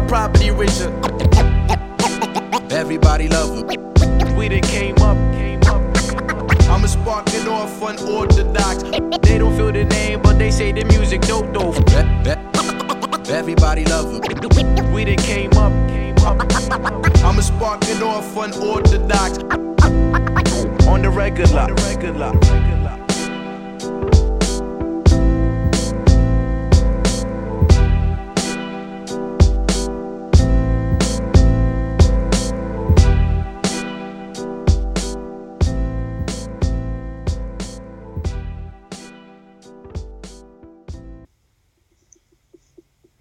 my property richer. Everybody love him. We done came up, came up. I'm a sparking off unorthodox. They don't feel the name, but they say the music dope though. Everybody love him. We done came up, came up. I'm a sparking off unorthodox. On the regular, on the regular.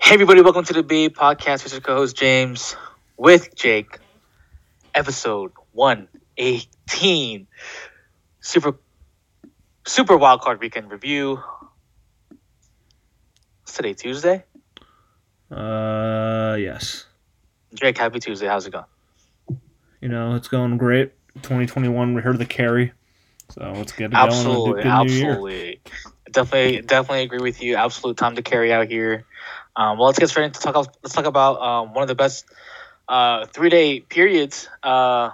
Hey everybody, welcome to the B podcast. This is co-host James with Jake. Episode one eighteen. Super Super Wild Card Weekend review. What's today? Tuesday. Uh, yes. Jake, happy Tuesday. How's it going? You know, it's going great. 2021, we heard the carry, so let's get it absolutely, going. Absolutely, definitely, definitely agree with you. Absolute time to carry out here. Um, well, let's get straight into talk. Let's talk about um, one of the best uh, three day periods uh,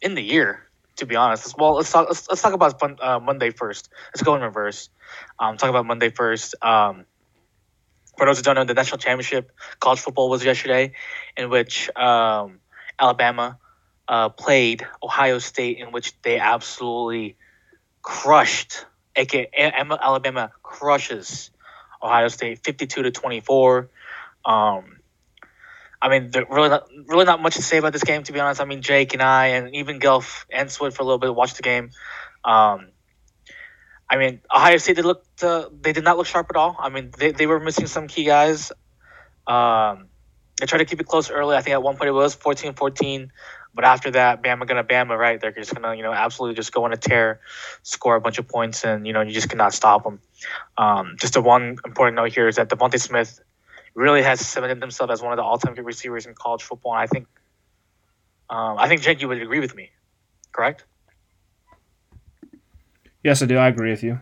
in the year. To be honest, well, let's talk. Let's, let's talk about uh, Monday first. Let's go in reverse. Um, talk about Monday first. Um, for those who don't know, the national championship college football was yesterday, in which um, Alabama uh, played Ohio State, in which they absolutely crushed. AKA Alabama crushes Ohio State, fifty-two to twenty-four. Um, I mean, really not really not much to say about this game, to be honest. I mean, Jake and I, and even Gelf and Swid for a little bit watched the game. Um, I mean, Ohio State did look uh, they did not look sharp at all. I mean, they, they were missing some key guys. Um, they tried to keep it close early. I think at one point it was 14-14. But after that, Bama gonna Bama, right? They're just gonna, you know, absolutely just go on a tear, score a bunch of points, and you know, you just cannot stop them. Um, just the one important note here is that DeVonta Smith really has cemented himself as one of the all-time good receivers in college football, and I think, um, I think Jake, you would agree with me, correct? Yes, I do. I agree with you.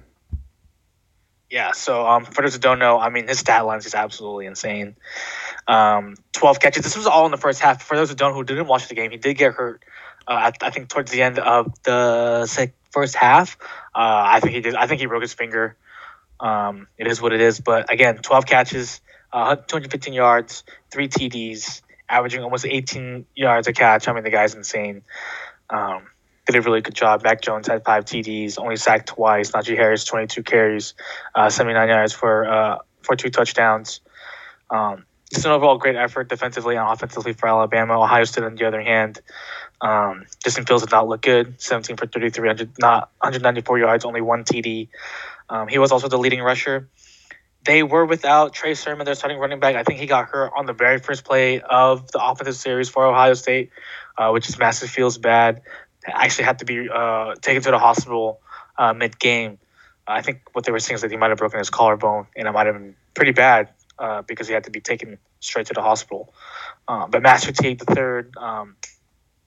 Yeah. So, um, for those who don't know, I mean, his stat lines is absolutely insane. Um, 12 catches. This was all in the first half. For those who don't, who didn't watch the game, he did get hurt. Uh, I, I, think towards the end of the first half, uh, I think he did. I think he broke his finger. Um, it is what it is. But again, 12 catches, uh, 215 yards, three TDs, averaging almost 18 yards a catch. I mean, the guy's insane. Um, did a really good job. Mac Jones had five TDs, only sacked twice. Najee Harris, 22 carries, uh, 79 yards for uh, for two touchdowns. Um, just an overall great effort defensively and offensively for Alabama. Ohio State, on the other hand, um, Justin Fields did not look good. 17 for 33, not 194 yards, only one TD. Um, he was also the leading rusher. They were without Trey Sermon, their starting running back. I think he got hurt on the very first play of the offensive series for Ohio State, uh, which is massive feels bad. Actually, had to be uh, taken to the hospital uh, mid game. I think what they were saying is that he might have broken his collarbone, and it might have been pretty bad uh, because he had to be taken straight to the hospital. Uh, but Master Teague the third um,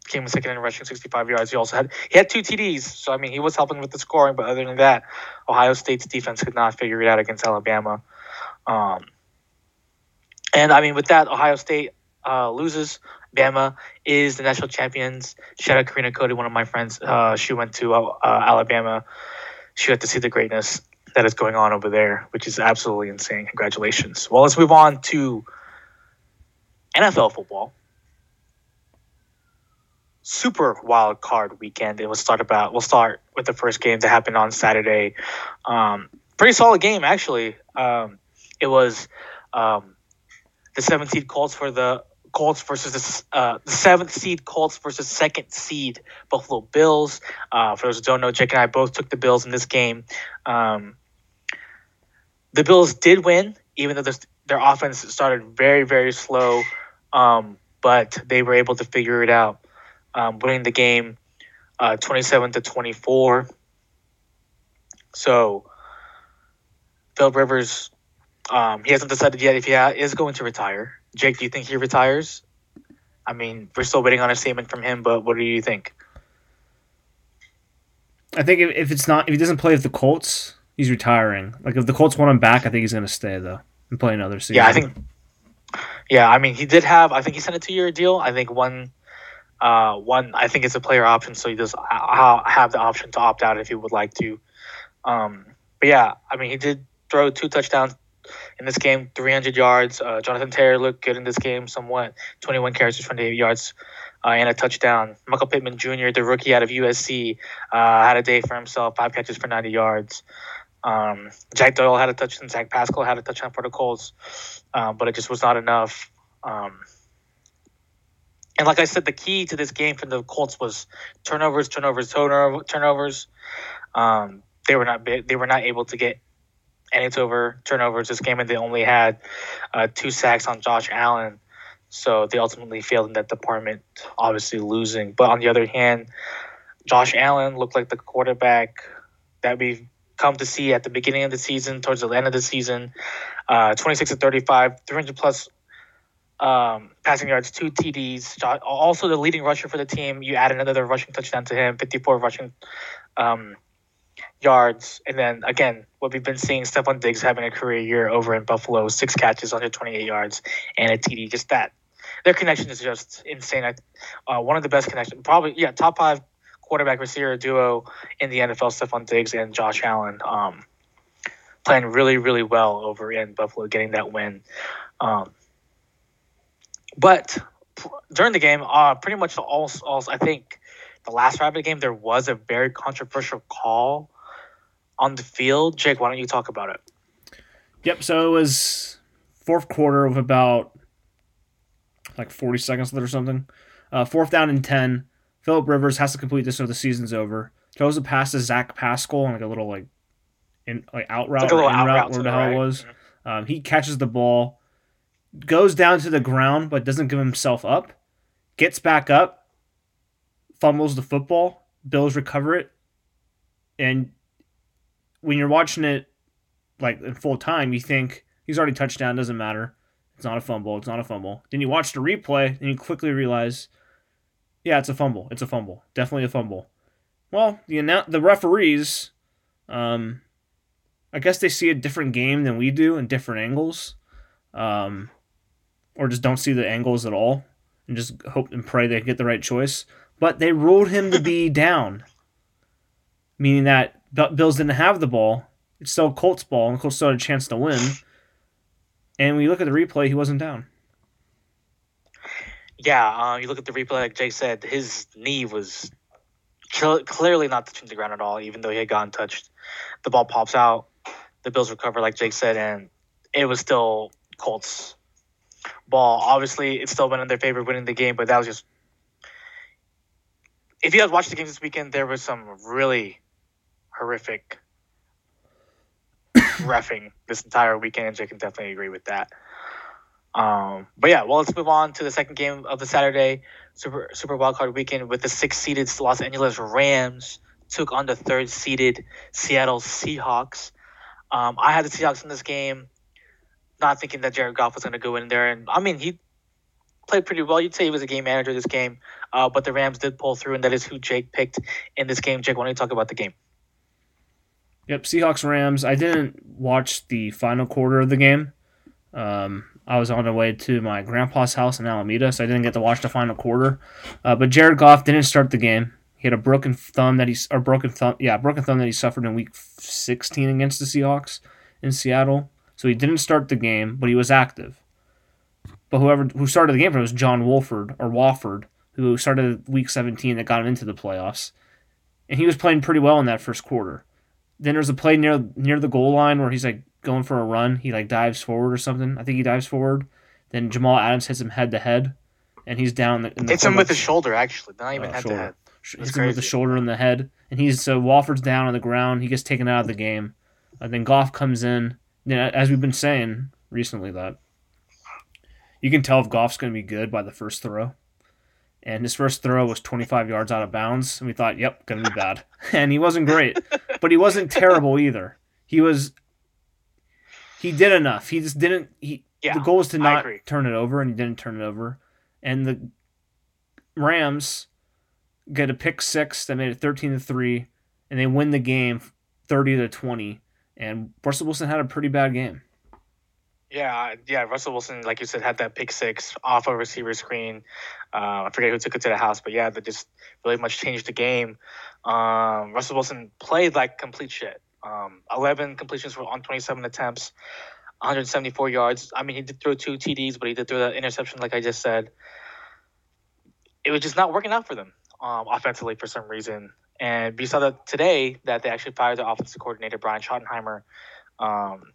came in second in rushing, 65 yards. He also had he had two TDs, so I mean he was helping with the scoring. But other than that, Ohio State's defense could not figure it out against Alabama. Um, and I mean with that, Ohio State uh, loses. Bama is the national champions. Shout out Karina Cody, one of my friends. Uh, she went to uh, Alabama. She got to see the greatness that is going on over there, which is absolutely insane. Congratulations. Well, let's move on to NFL football. Super wild card weekend. It will start about. We'll start with the first game that happened on Saturday. Um, pretty solid game actually. Um, it was um, the seventh seed Colts for the Colts versus the, uh, the seventh seed Colts versus second seed Buffalo Bills. Uh, for those who don't know, Jake and I both took the Bills in this game. Um, the Bills did win, even though their offense started very, very slow, um, but they were able to figure it out, um, winning the game uh, 27 to 24. So, Phil Rivers, um, he hasn't decided yet if he is going to retire. Jake, do you think he retires? I mean, we're still waiting on a statement from him, but what do you think? I think if it's not if he doesn't play with the Colts, he's retiring. Like if the Colts want him back, I think he's going to stay though and play another season. Yeah, I think Yeah, I mean, he did have. I think he signed a two-year deal. I think one, uh, one. I think it's a player option, so he does have the option to opt out if he would like to. Um, but yeah, I mean, he did throw two touchdowns in this game, 300 yards. Uh, Jonathan Taylor looked good in this game, somewhat. 21 carries for 28 yards uh, and a touchdown. Michael Pittman Jr., the rookie out of USC, uh, had a day for himself, five catches for 90 yards. Um, Jack Doyle had a touchdown. Zach Pascal had a touchdown for the Colts, um, but it just was not enough. Um, and like I said, the key to this game for the Colts was turnovers, turnovers, turnover, turnovers. Um, they were not they were not able to get any over turnovers this game, and they only had uh, two sacks on Josh Allen. So they ultimately failed in that department, obviously losing. But on the other hand, Josh Allen looked like the quarterback that we've come to see at the beginning of the season, towards the end of the season. Uh, 26 to 35, 300 plus um, passing yards, two TDs. Also, the leading rusher for the team. You add another rushing touchdown to him, 54 rushing um, yards. And then again, what we've been seeing, Stefon Diggs having a career year over in Buffalo, six catches, 128 yards, and a TD. Just that. Their connection is just insane. Uh, one of the best connections, probably, yeah, top five quarterback receiver duo in the NFL, Stefon Diggs and Josh Allen. Um, playing really, really well over in Buffalo, getting that win. Um, but during the game, uh, pretty much all, all, I think the last the game, there was a very controversial call on the field. Jake, why don't you talk about it? Yep. So it was fourth quarter of about like 40 seconds left or something. Uh, fourth down and 10. Philip Rivers has to complete this or the season's over. Throws a pass to Zach Pascal on like a little like in like out route like or in out route, where the hell right. it was. Um, he catches the ball, goes down to the ground, but doesn't give himself up. Gets back up, fumbles the football. Bills recover it, and when you're watching it like in full time, you think he's already touchdown. Doesn't matter. It's not a fumble. It's not a fumble. Then you watch the replay and you quickly realize, yeah, it's a fumble. It's a fumble. Definitely a fumble. Well, the the referees, um, I guess they see a different game than we do in different angles, um, or just don't see the angles at all and just hope and pray they get the right choice. But they ruled him to be down, meaning that Bills didn't have the ball. It's still Colts ball, and Colts still had a chance to win. And when you look at the replay, he wasn't down. Yeah, uh, you look at the replay, like Jake said, his knee was clearly not touching the ground at all, even though he had gotten touched. The ball pops out, the Bills recover, like Jake said, and it was still Colts ball. Obviously, it still went in their favor winning the game, but that was just. If you guys watched the game this weekend, there was some really horrific refing this entire weekend, and Jake can definitely agree with that. Um, but yeah, well, let's move on to the second game of the Saturday Super Super Wildcard Weekend with the six-seeded Los Angeles Rams took on the third-seeded Seattle Seahawks. Um, I had the Seahawks in this game, not thinking that Jared Goff was going to go in there, and I mean he played pretty well. You'd say he was a game manager this game, uh, but the Rams did pull through, and that is who Jake picked in this game. Jake, why don't you talk about the game? Yep, Seahawks Rams. I didn't watch the final quarter of the game. Um, I was on the way to my grandpa's house in Alameda, so I didn't get to watch the final quarter. Uh, but Jared Goff didn't start the game. He had a broken thumb that he's or broken thumb, yeah, broken thumb that he suffered in Week 16 against the Seahawks in Seattle. So he didn't start the game, but he was active. But whoever who started the game for him was John Wolford or Wofford, who started Week 17 that got him into the playoffs, and he was playing pretty well in that first quarter. Then there's a play near near the goal line where he's like going for a run. He like dives forward or something. I think he dives forward. Then Jamal Adams hits him head to head, and he's down. In the, in the hits him with the shoulder, actually, not even uh, head shoulder. to head. Hits him with the shoulder and the head, and he's so Wolford's down on the ground. He gets taken out of the game. And then Goff comes in. as we've been saying recently, that you can tell if Goff's going to be good by the first throw and his first throw was 25 yards out of bounds and we thought yep gonna be bad and he wasn't great but he wasn't terrible either he was he did enough he just didn't he yeah, the goal was to not turn it over and he didn't turn it over and the rams get a pick six that made it 13 to 3 and they win the game 30 to 20 and Russell Wilson had a pretty bad game Yeah, yeah. Russell Wilson, like you said, had that pick six off a receiver screen. Uh, I forget who took it to the house, but yeah, that just really much changed the game. Um, Russell Wilson played like complete shit. Um, 11 completions were on 27 attempts, 174 yards. I mean, he did throw two TDs, but he did throw that interception, like I just said. It was just not working out for them um, offensively for some reason. And we saw that today that they actually fired their offensive coordinator, Brian Schottenheimer. Um,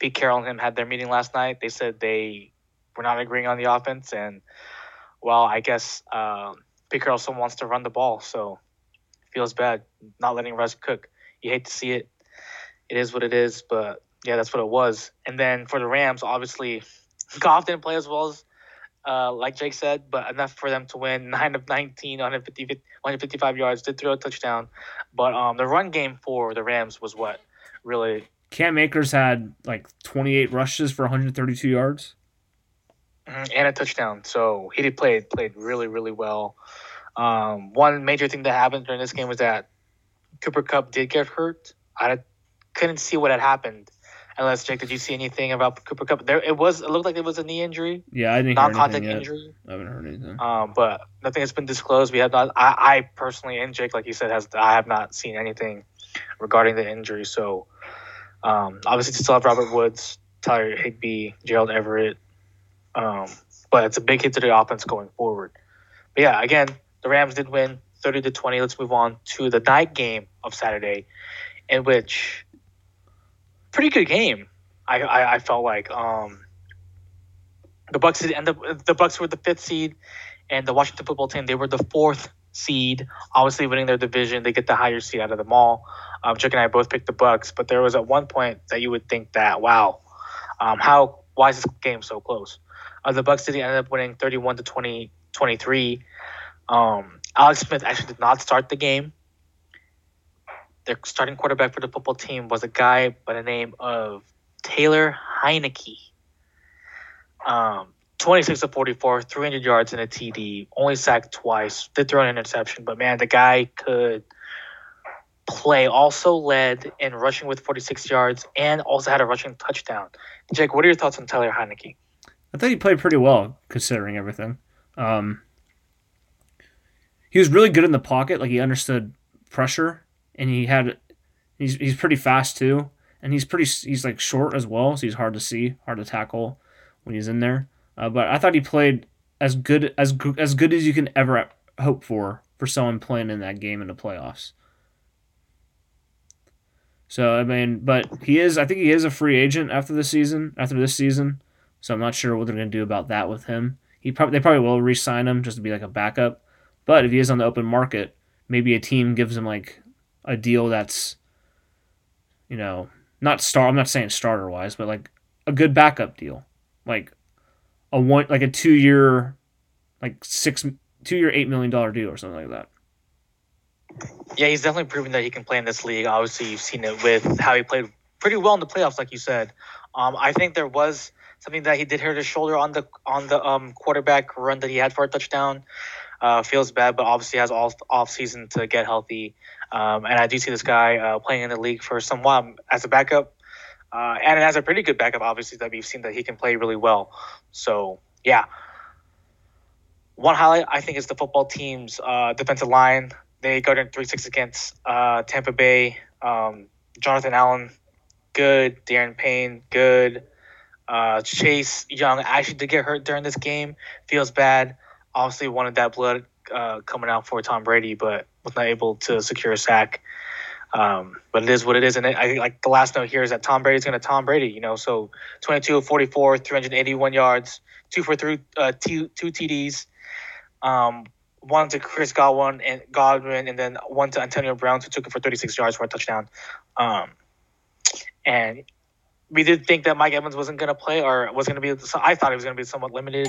Pete Carroll and him had their meeting last night. They said they were not agreeing on the offense, and well, I guess um, Pete Carroll still wants to run the ball, so feels bad not letting Russ cook. You hate to see it. It is what it is, but yeah, that's what it was. And then for the Rams, obviously, Goff didn't play as well as uh, like Jake said, but enough for them to win 9 of 19, 150, 155 yards, did throw a touchdown. But um, the run game for the Rams was what really Cam Akers had like 28 rushes for 132 yards mm-hmm, and a touchdown. So he did play played really really well. Um, one major thing that happened during this game was that Cooper Kupp did get hurt. I couldn't see what had happened. Unless Jake, did you see anything about Cooper Kupp? There, it was. It looked like it was a knee injury. Yeah, I didn't. Non-contact injury. I haven't heard anything. Um, but nothing has been disclosed. We have not. I, I personally, and Jake, like you said, has I have not seen anything regarding the injury. So um, obviously, to still have Robert Woods, Tyler Higbee, Gerald Everett. Um, but it's a big hit to the offense going forward. But yeah, again, the Rams did win 30 to 20. Let's move on to the night game of Saturday, in which pretty good game. I, I, I felt like um, the Bucks end up the Bucks were the fifth seed, and the Washington football team they were the fourth seed. Obviously, winning their division, they get the higher seed out of them all. Um, Chuck and I both picked the Bucks, but there was at one point that you would think that, wow, um, how why is this game so close? Uh, the Bucks did end up winning 31 to 20, 23. Um, Alex Smith actually did not start the game. Their starting quarterback for the football team was a guy by the name of Taylor Heinicke. Um, 26 of 44, 300 yards in a TD, only sacked twice, did throw an interception, but man, the guy could play. Also led in rushing with 46 yards and also had a rushing touchdown. Jake, what are your thoughts on Taylor Heinicke? I thought he played pretty well considering everything. Um, he was really good in the pocket, like he understood pressure, and he had he's he's pretty fast too, and he's pretty he's like short as well, so he's hard to see, hard to tackle when he's in there. Uh, but I thought he played as good as as good as you can ever hope for for someone playing in that game in the playoffs. So I mean, but he is. I think he is a free agent after the season. After this season, so I'm not sure what they're going to do about that with him. He probably they probably will re-sign him just to be like a backup. But if he is on the open market, maybe a team gives him like a deal that's, you know, not star. I'm not saying starter wise, but like a good backup deal, like a one like a two year, like six two year eight million dollar deal or something like that. Yeah, he's definitely proven that he can play in this league. Obviously, you've seen it with how he played pretty well in the playoffs, like you said. Um, I think there was something that he did hurt his shoulder on the on the um, quarterback run that he had for a touchdown. Uh, feels bad, but obviously has all off season to get healthy. Um, and I do see this guy uh, playing in the league for some while as a backup, uh, and has a pretty good backup. Obviously, that we've seen that he can play really well. So yeah, one highlight I think is the football team's uh, defensive line. They in three six against uh, Tampa Bay. Um, Jonathan Allen, good. Daron Payne, good. Uh, Chase Young actually did get hurt during this game. Feels bad. Obviously, wanted that blood uh, coming out for Tom Brady, but was not able to secure a sack. Um, but it is what it is, and it, I like the last note here is that Tom Brady's going to Tom Brady. You know, so 22 of 44, 381 yards, two for three, uh, two two TDs. Um, one to Chris Godwin and Godwin, and then one to Antonio Brown, who took it for 36 yards for a touchdown. Um, and we did think that Mike Evans wasn't going to play, or was going to be. So I thought he was going to be somewhat limited.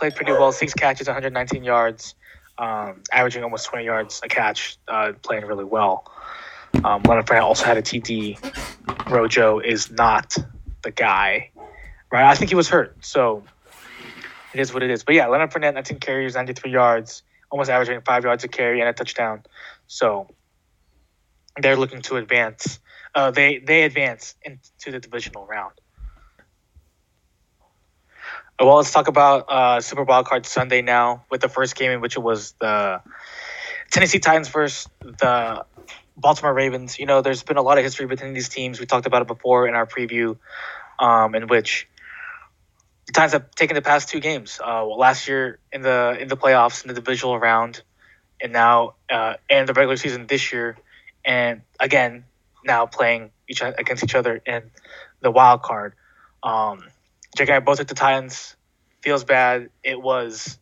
Played pretty well, six catches, 119 yards, um, averaging almost 20 yards a catch, uh, playing really well. Um, Leonard Fournette also had a TD. Rojo is not the guy, right? I think he was hurt, so it is what it is. But yeah, Leonard Fournette, 19 carries, 93 yards almost averaging five yards a carry and a touchdown. So they're looking to advance. Uh, they they advance into the divisional round. Well, let's talk about uh, Super Wild Card Sunday now with the first game in which it was the Tennessee Titans versus the Baltimore Ravens. You know, there's been a lot of history between these teams. We talked about it before in our preview, um, in which the Titans have taken the past two games. Uh, well, last year in the in the playoffs in the divisional round, and now uh, in the regular season this year, and again now playing each against each other in the wild card. Um, Jake and I both took the Titans. Feels bad. It was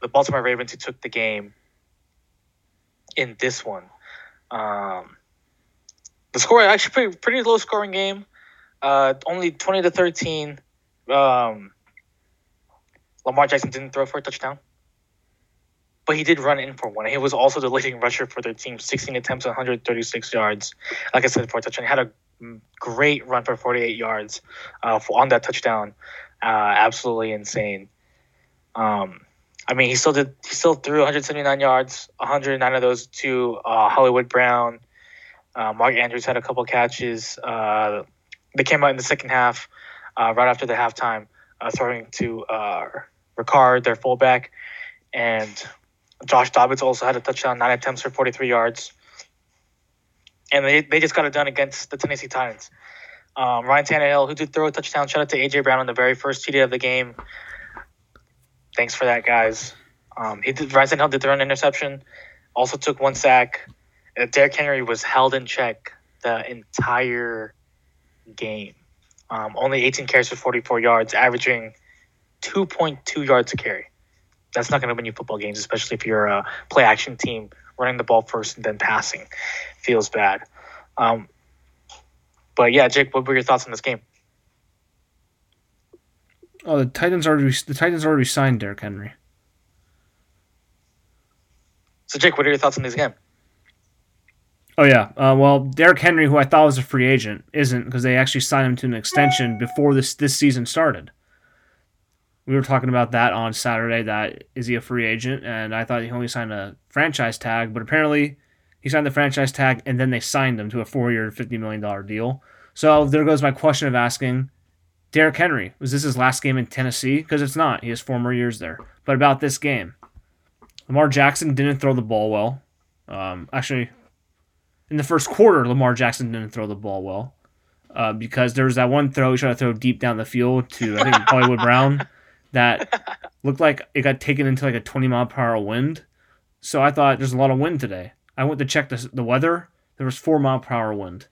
the Baltimore Ravens who took the game in this one. Um, the score actually pretty pretty low scoring game. Uh, only twenty to thirteen. Um, Lamar Jackson didn't throw for a touchdown, but he did run in for one. He was also the leading rusher for their team, sixteen attempts, one hundred thirty six yards. Like I said, for a touchdown, he had a great run for forty eight yards uh, on that touchdown. Uh, absolutely insane. Um, I mean, he still did. He still threw 179 yards, 109 of those to uh, Hollywood Brown. Uh, Mark Andrews had a couple catches. Uh, they came out in the second half, uh, right after the halftime, throwing to Ricard, their fullback, and Josh Dobbins also had a touchdown, nine attempts for 43 yards. And they, they just got it done against the Tennessee Titans. Um, Ryan Tannehill, who did throw a touchdown, shout out to AJ Brown on the very first TD of the game. Thanks for that, guys. Um, he did. Ryan Tannehill did throw an interception. Also took one sack. Uh, Derrick Henry was held in check the entire game. Um, only 18 carries for 44 yards, averaging 2.2 yards a carry. That's not going to win you football games, especially if you're a play action team running the ball first and then passing. Feels bad. Um, but yeah, Jake, what were your thoughts on this game? Oh, the Titans already the Titans already signed Derrick Henry. So, Jake, what are your thoughts on this game? Oh yeah, uh, well, Derrick Henry, who I thought was a free agent, isn't because they actually signed him to an extension before this this season started. We were talking about that on Saturday. That is he a free agent? And I thought he only signed a franchise tag, but apparently he signed the franchise tag and then they signed him to a four-year, fifty million dollar deal. So there goes my question of asking: Derrick Henry was this his last game in Tennessee? Because it's not. He has four more years there. But about this game, Lamar Jackson didn't throw the ball well. Um, actually, in the first quarter, Lamar Jackson didn't throw the ball well uh, because there was that one throw he tried to throw deep down the field to I think Hollywood Brown that looked like it got taken into like a 20 mile per hour wind. So I thought there's a lot of wind today. I went to check the, the weather. There was four mile per hour wind.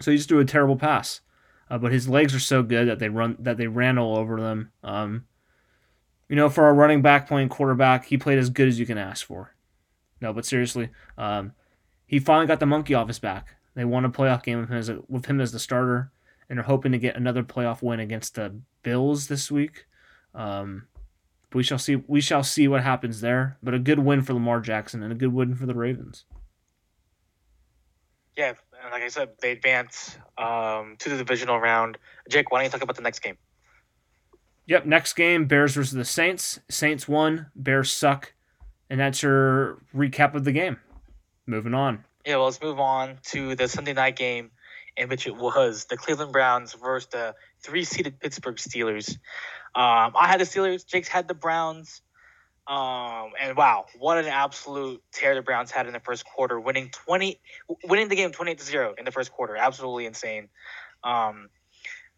So he just threw a terrible pass. Uh, but his legs are so good that they run that they ran all over them. Um, you know, for a running back playing quarterback, he played as good as you can ask for. No, but seriously, um, he finally got the monkey off his back. They won a playoff game with him as, a, with him as the starter, and are hoping to get another playoff win against the Bills this week. Um, we shall see. We shall see what happens there. But a good win for Lamar Jackson and a good win for the Ravens. Yeah, and like I said, they advance um, to the divisional round. Jake, why don't you talk about the next game? Yep, next game Bears versus the Saints. Saints won, Bears suck, and that's your recap of the game. Moving on. Yeah, well, let's move on to the Sunday night game, in which it was the Cleveland Browns versus the three-seeded Pittsburgh Steelers. Um, I had the Steelers. Jake's had the Browns. Um, and wow, what an absolute tear the Browns had in the first quarter, winning twenty, winning the game twenty eight to zero in the first quarter. Absolutely insane. Um,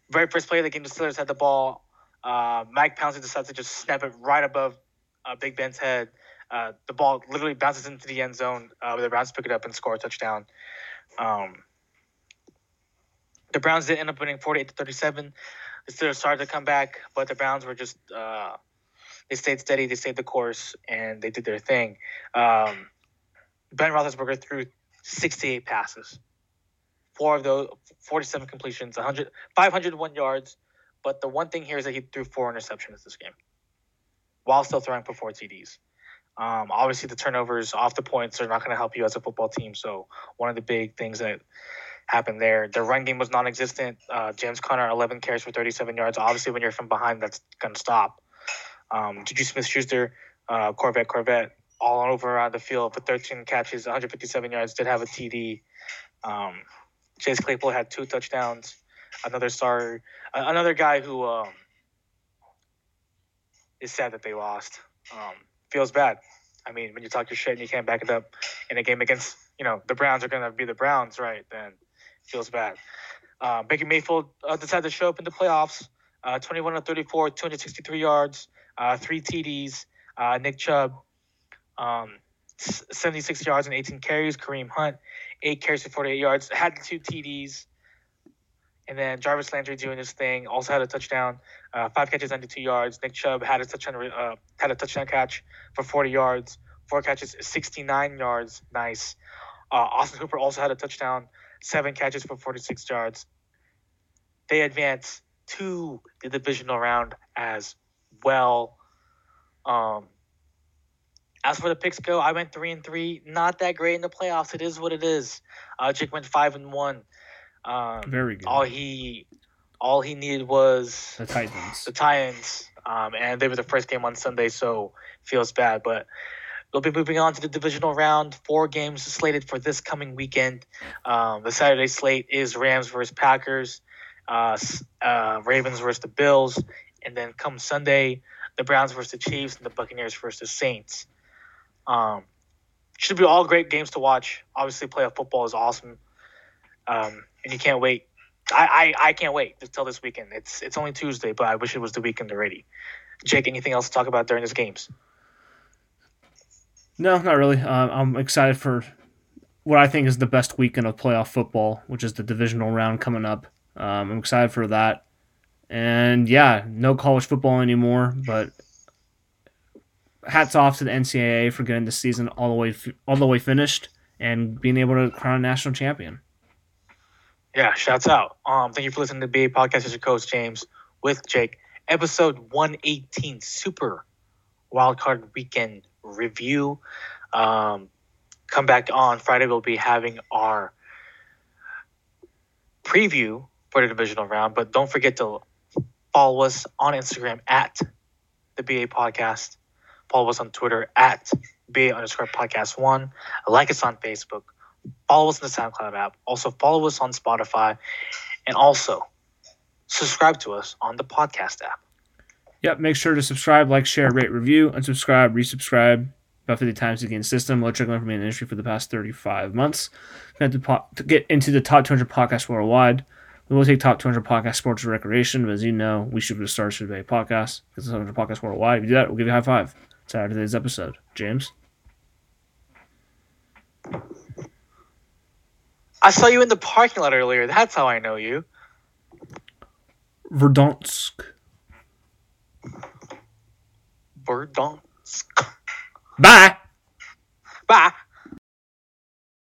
very first play of the game, the Steelers had the ball. Uh, Mike Pouncey decides to just snap it right above uh, Big Ben's head. Uh, the ball literally bounces into the end zone. Uh, the Browns pick it up and score a touchdown. Um, the Browns did end up winning 48 to 37. The Steelers started to come back, but the Browns were just uh, they stayed steady, they stayed the course, and they did their thing. Um, ben Roethlisberger threw 68 passes, four of those, 47 completions, 100, 501 yards. But the one thing here is that he threw four interceptions this game, while still throwing for four TDs. Um, obviously, the turnovers off the points are not going to help you as a football team. So one of the big things that happened there, the run game was non-existent. Uh, James Conner, 11 carries for 37 yards. Obviously, when you're from behind, that's going to stop. Um, Juju Smith-Schuster, uh, Corvette, Corvette, all over around the field for 13 catches, 157 yards. Did have a TD. Um, Chase Claypool had two touchdowns. another sorry, another guy who um, is sad that they lost. Um, feels bad. I mean, when you talk your shit and you can't back it up in a game against, you know, the Browns are going to be the Browns, right? Then feels bad. Uh, Baker Mayfield uh, decided to show up in the playoffs. Uh, 21 to 34, 263 yards, uh, three TDs. Uh, Nick Chubb, um, 76 yards and 18 carries. Kareem Hunt, eight carries for 48 yards. Had two TDs. And then Jarvis Landry doing his thing, also had a touchdown, uh, five catches, 92 yards. Nick Chubb had a touchdown, had a touchdown catch for 40 yards, four catches, 69 yards, nice. Austin Hooper also had a touchdown, seven catches for 46 yards. They advance to the divisional round as well. Um, as for the picks go, I went three and three. Not that great in the playoffs. It is what it is. Uh, Jake went five and one. Um, Very good. All he, all he needed was the Titans. The Titans, um, and they were the first game on Sunday, so feels bad. But we'll be moving on to the divisional round. Four games slated for this coming weekend. Um, the Saturday slate is Rams versus Packers, uh, uh, Ravens versus the Bills, and then come Sunday, the Browns versus the Chiefs, and the Buccaneers versus the Saints. Um, should be all great games to watch. Obviously, playoff football is awesome, um, and you can't wait. I, I, I can't wait until this weekend. It's it's only Tuesday, but I wish it was the weekend already. Jake, anything else to talk about during these games? No, not really. Uh, I'm excited for what I think is the best weekend of playoff football, which is the divisional round coming up. Um, I'm excited for that. And yeah, no college football anymore, but hats off to the NCAA for getting the season all the way all the way finished and being able to crown a national champion. Yeah, shouts out. Um, thank you for listening to the BA Podcast. As your coach James with Jake, episode one eighteen, Super Wildcard Weekend review. Um, come back on Friday. We'll be having our preview for the divisional round, but don't forget to follow us on Instagram at the BA Podcast Follow us on Twitter at BA underscore podcast one. Like us on Facebook. Follow us in the SoundCloud app. Also follow us on Spotify. And also subscribe to us on the podcast app. Yep, make sure to subscribe, like, share, rate, review, unsubscribe, resubscribe about 50 times again system. Low trickling from the industry for the past 35 months. To, po- to get into the top 200 podcasts worldwide. We will take top 200 podcast sports and recreation, but as you know, we should be the be a podcast because it's 100 podcasts worldwide. If you do that, we'll give you a high five. That's today's episode. James? I saw you in the parking lot earlier. That's how I know you. Verdansk. Verdansk. Bye. Bye.